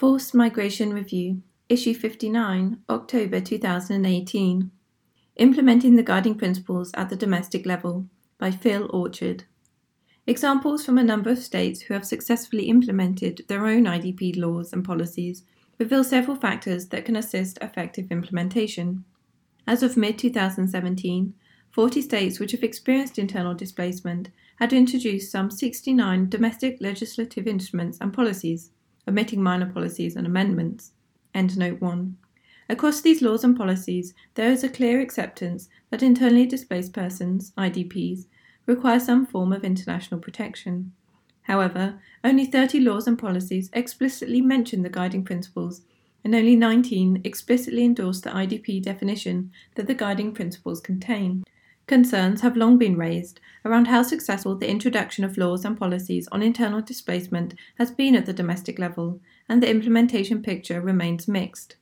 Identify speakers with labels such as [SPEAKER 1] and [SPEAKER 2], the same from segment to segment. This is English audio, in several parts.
[SPEAKER 1] Forced Migration Review, Issue 59, October 2018. Implementing the Guiding Principles at the Domestic Level by Phil Orchard. Examples from a number of states who have successfully implemented their own IDP laws and policies reveal several factors that can assist effective implementation. As of mid 2017, 40 states which have experienced internal displacement had introduced some 69 domestic legislative instruments and policies, omitting minor policies and amendments. End note 1. Across these laws and policies, there is a clear acceptance that internally displaced persons, IDPs, require some form of international protection. However, only 30 laws and policies explicitly mention the guiding principles, and only 19 explicitly endorse the IDP definition that the guiding principles contain. Concerns have long been raised around how successful the introduction of laws and policies on internal displacement has been at the domestic level, and the implementation picture remains mixed.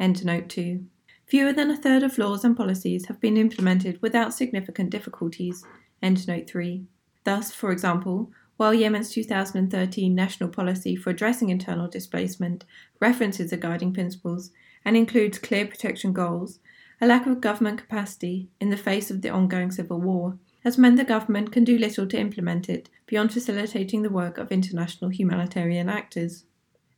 [SPEAKER 1] End note 2. Fewer than a third of laws and policies have been implemented without significant difficulties. End note 3. Thus, for example, while Yemen's 2013 national policy for addressing internal displacement references the guiding principles and includes clear protection goals, a lack of government capacity in the face of the ongoing civil war has meant the government can do little to implement it beyond facilitating the work of international humanitarian actors.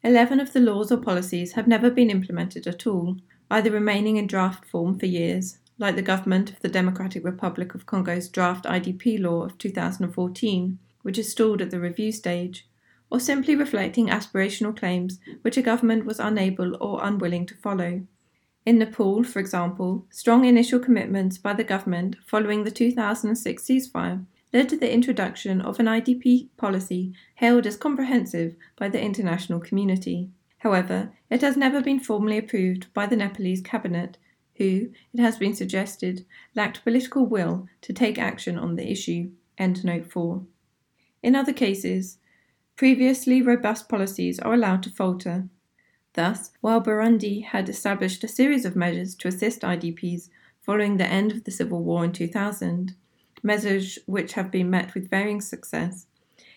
[SPEAKER 1] Eleven of the laws or policies have never been implemented at all, either remaining in draft form for years, like the government of the Democratic Republic of Congo's draft IDP law of 2014, which is stalled at the review stage, or simply reflecting aspirational claims which a government was unable or unwilling to follow. In Nepal, for example, strong initial commitments by the government following the 2006 ceasefire led to the introduction of an IDP policy hailed as comprehensive by the international community. However, it has never been formally approved by the Nepalese cabinet, who, it has been suggested, lacked political will to take action on the issue. End note 4. In other cases, previously robust policies are allowed to falter Thus, while Burundi had established a series of measures to assist IDPs following the end of the civil war in 2000, measures which have been met with varying success,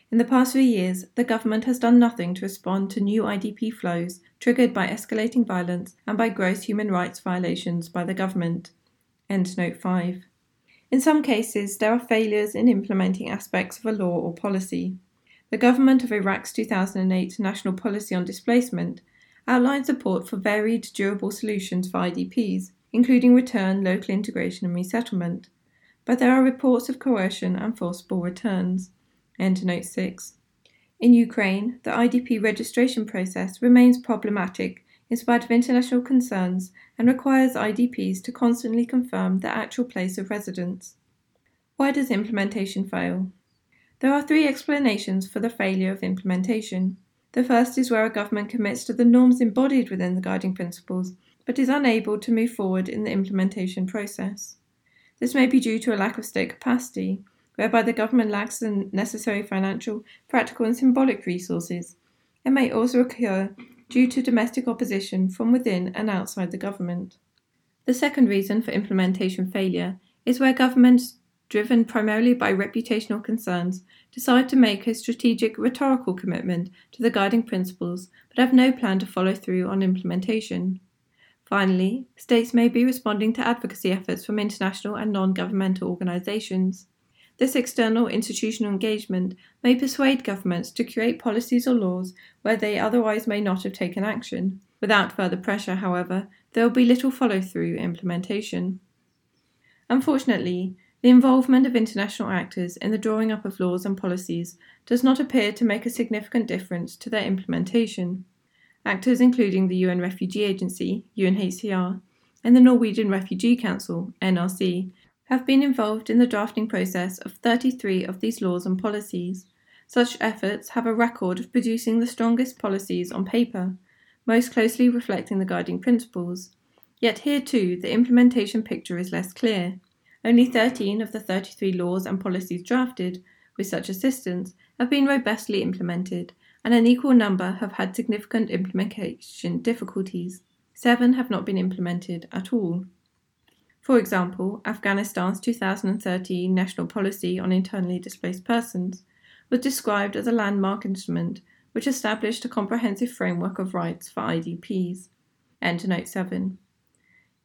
[SPEAKER 1] in the past few years, the government has done nothing to respond to new IDP flows triggered by escalating violence and by gross human rights violations by the government. End note 5. In some cases, there are failures in implementing aspects of a law or policy. The government of Iraq's 2008 National Policy on Displacement outlined support for varied, durable solutions for IDPs, including return, local integration, and resettlement. But there are reports of coercion and forcible returns. End note 6. In Ukraine, the IDP registration process remains problematic in spite of international concerns and requires IDPs to constantly confirm their actual place of residence. Why does implementation fail? There are three explanations for the failure of implementation. The first is where a government commits to the norms embodied within the guiding principles, but is unable to move forward in the implementation process. This may be due to a lack of state capacity, whereby the government lacks the necessary financial, practical, and symbolic resources. It may also occur due to domestic opposition from within and outside the government. The second reason for implementation failure is where governments driven primarily by reputational concerns, decide to make a strategic rhetorical commitment to the guiding principles but have no plan to follow through on implementation. Finally, states may be responding to advocacy efforts from international and non governmental organizations. This external institutional engagement may persuade governments to create policies or laws where they otherwise may not have taken action. Without further pressure, however, there will be little follow through implementation. Unfortunately, the involvement of international actors in the drawing up of laws and policies does not appear to make a significant difference to their implementation. Actors including the UN Refugee Agency, UNHCR, and the Norwegian Refugee Council, NRC, have been involved in the drafting process of 33 of these laws and policies. Such efforts have a record of producing the strongest policies on paper, most closely reflecting the guiding principles. Yet here too, the implementation picture is less clear. Only 13 of the 33 laws and policies drafted with such assistance have been robustly implemented, and an equal number have had significant implementation difficulties. Seven have not been implemented at all. For example, Afghanistan's 2013 National Policy on Internally Displaced Persons was described as a landmark instrument which established a comprehensive framework of rights for IDPs. Enter Note 7.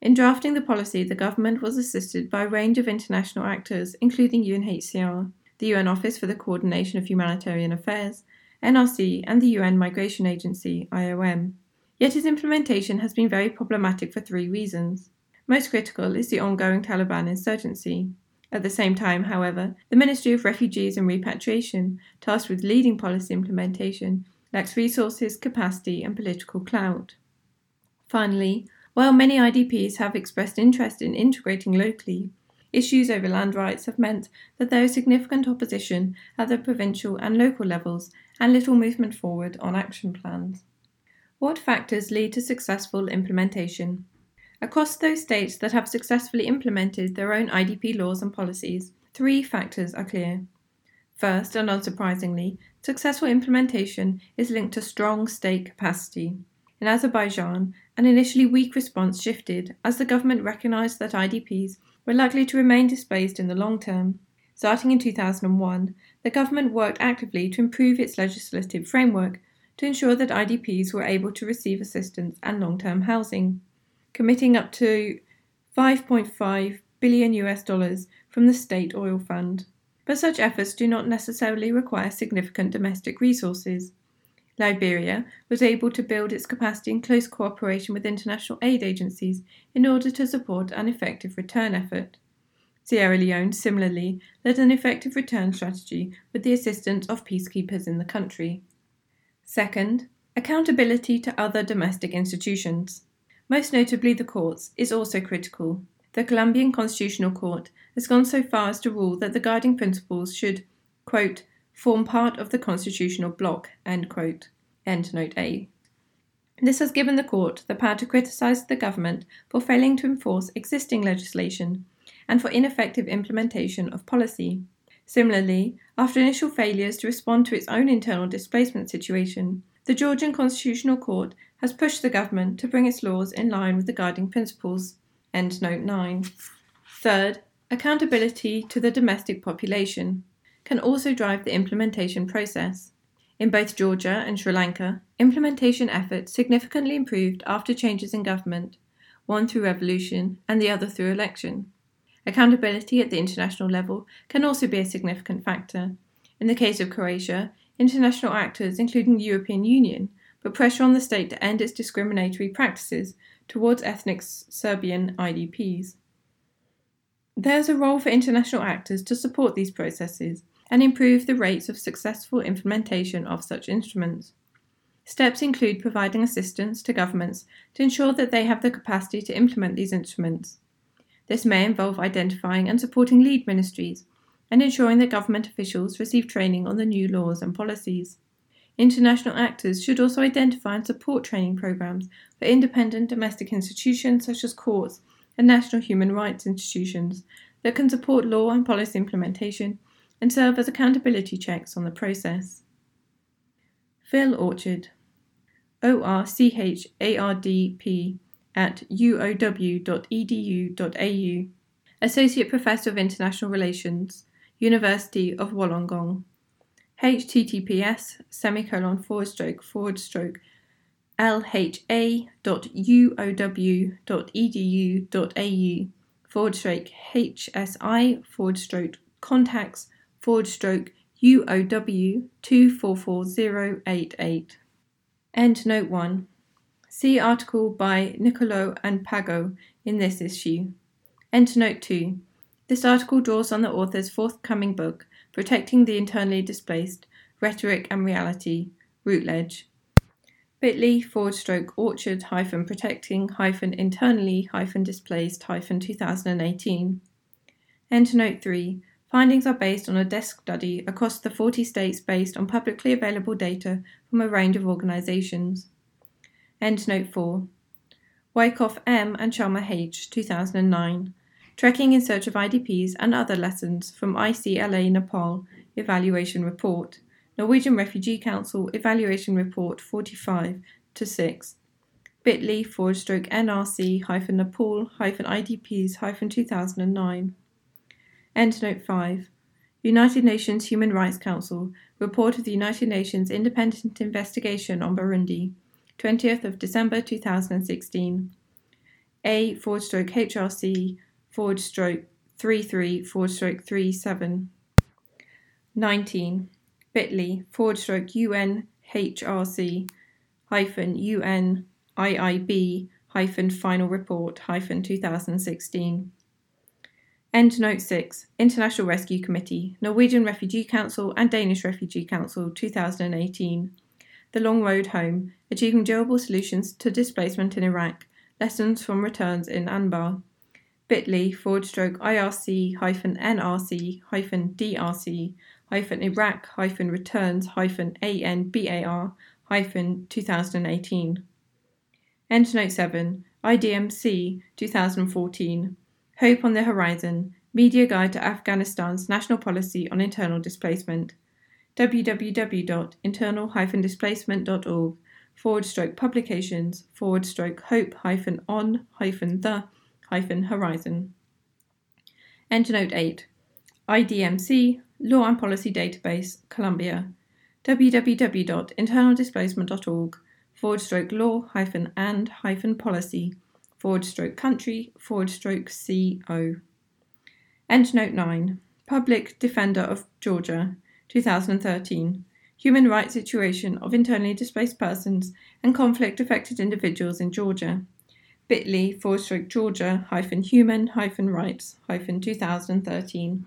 [SPEAKER 1] In drafting the policy, the government was assisted by a range of international actors, including UNHCR, the UN Office for the Coordination of Humanitarian Affairs, NRC, and the UN Migration Agency, IOM. Yet its implementation has been very problematic for three reasons. Most critical is the ongoing Taliban insurgency. At the same time, however, the Ministry of Refugees and Repatriation, tasked with leading policy implementation, lacks resources, capacity, and political clout. Finally, while many IDPs have expressed interest in integrating locally, issues over land rights have meant that there is significant opposition at the provincial and local levels and little movement forward on action plans. What factors lead to successful implementation? Across those states that have successfully implemented their own IDP laws and policies, three factors are clear. First, and unsurprisingly, successful implementation is linked to strong state capacity. In Azerbaijan, an initially weak response shifted as the government recognized that IDPs were likely to remain displaced in the long term. Starting in 2001, the government worked actively to improve its legislative framework to ensure that IDPs were able to receive assistance and long term housing, committing up to 5.5 billion US dollars from the state oil fund. But such efforts do not necessarily require significant domestic resources. Liberia was able to build its capacity in close cooperation with international aid agencies in order to support an effective return effort. Sierra Leone similarly led an effective return strategy with the assistance of peacekeepers in the country. Second, accountability to other domestic institutions. Most notably, the courts is also critical. The Colombian Constitutional Court has gone so far as to rule that the guiding principles should, quote, form part of the constitutional bloc. End quote. End note A. This has given the court the power to criticise the government for failing to enforce existing legislation and for ineffective implementation of policy. Similarly, after initial failures to respond to its own internal displacement situation, the Georgian Constitutional Court has pushed the government to bring its laws in line with the guiding principles. End note 9. Third, accountability to the domestic population can also drive the implementation process. In both Georgia and Sri Lanka, implementation efforts significantly improved after changes in government, one through revolution and the other through election. Accountability at the international level can also be a significant factor. In the case of Croatia, international actors, including the European Union, put pressure on the state to end its discriminatory practices towards ethnic Serbian IDPs. There is a role for international actors to support these processes and improve the rates of successful implementation of such instruments. Steps include providing assistance to governments to ensure that they have the capacity to implement these instruments. This may involve identifying and supporting lead ministries and ensuring that government officials receive training on the new laws and policies. International actors should also identify and support training programs for independent domestic institutions such as courts and national human rights institutions that can support law and policy implementation and serve as accountability checks on the process. Phil Orchard, O R C H A R D P at uow.edu.au, Associate Professor of International Relations, University of Wollongong. https semicolon forward stroke forward stroke lha.uow.edu.au forward stroke hsi forward stroke contacts forward stroke UOW 244088. End note 1. See article by Nicolo and Pago in this issue. End note 2. This article draws on the author's forthcoming book, Protecting the Internally Displaced Rhetoric and Reality, Routledge. bit.ly forward stroke orchard hyphen protecting hyphen internally hyphen displaced hyphen 2018. End note 3. Findings are based on a desk study across the 40 states based on publicly available data from a range of organizations. Endnote 4. Wyckoff M. and Sharma H. 2009. Trekking in Search of IDPs and Other Lessons from ICLA Nepal Evaluation Report. Norwegian Refugee Council Evaluation Report 45 to 6. bit.ly forward stroke NRC hyphen Nepal hyphen IDPs hyphen 2009. Endnote 5. United Nations Human Rights Council, report of the United Nations Independent Investigation on Burundi, 20th of December 2016. A forward stroke HRC forward stroke 33 forward stroke 37. 19. bit.ly forward stroke UNHRC hyphen UNIIB hyphen final report hyphen 2016. End note 6 International Rescue Committee, Norwegian Refugee Council and Danish Refugee Council 2018. The Long Road Home Achieving Durable Solutions to Displacement in Iraq Lessons from Returns in Anbar bit.ly forward stroke IRC hyphen NRC hyphen DRC hyphen Iraq hyphen returns hyphen ANBAR hyphen 2018. Endnote 7 IDMC 2014 Hope on the Horizon Media Guide to Afghanistan's National Policy on Internal Displacement. www.internal-displacement.org forward stroke publications forward stroke hope hyphen on hyphen the hyphen horizon. Endnote 8 IDMC Law and Policy Database, Colombia. www.internaldisplacement.org forward stroke law hyphen and hyphen policy forward stroke country forward stroke CO. Endnote 9 Public Defender of Georgia 2013 Human Rights Situation of Internally Displaced Persons and Conflict Affected Individuals in Georgia. bit.ly forward stroke Georgia hyphen human hyphen rights hyphen 2013.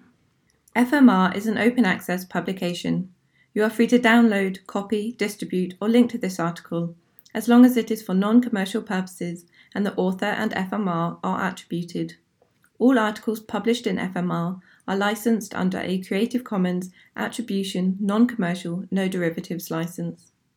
[SPEAKER 1] FMR is an open access publication. You are free to download, copy, distribute, or link to this article, as long as it is for non commercial purposes and the author and FMR are attributed. All articles published in FMR are licensed under a Creative Commons Attribution Non Commercial No Derivatives license.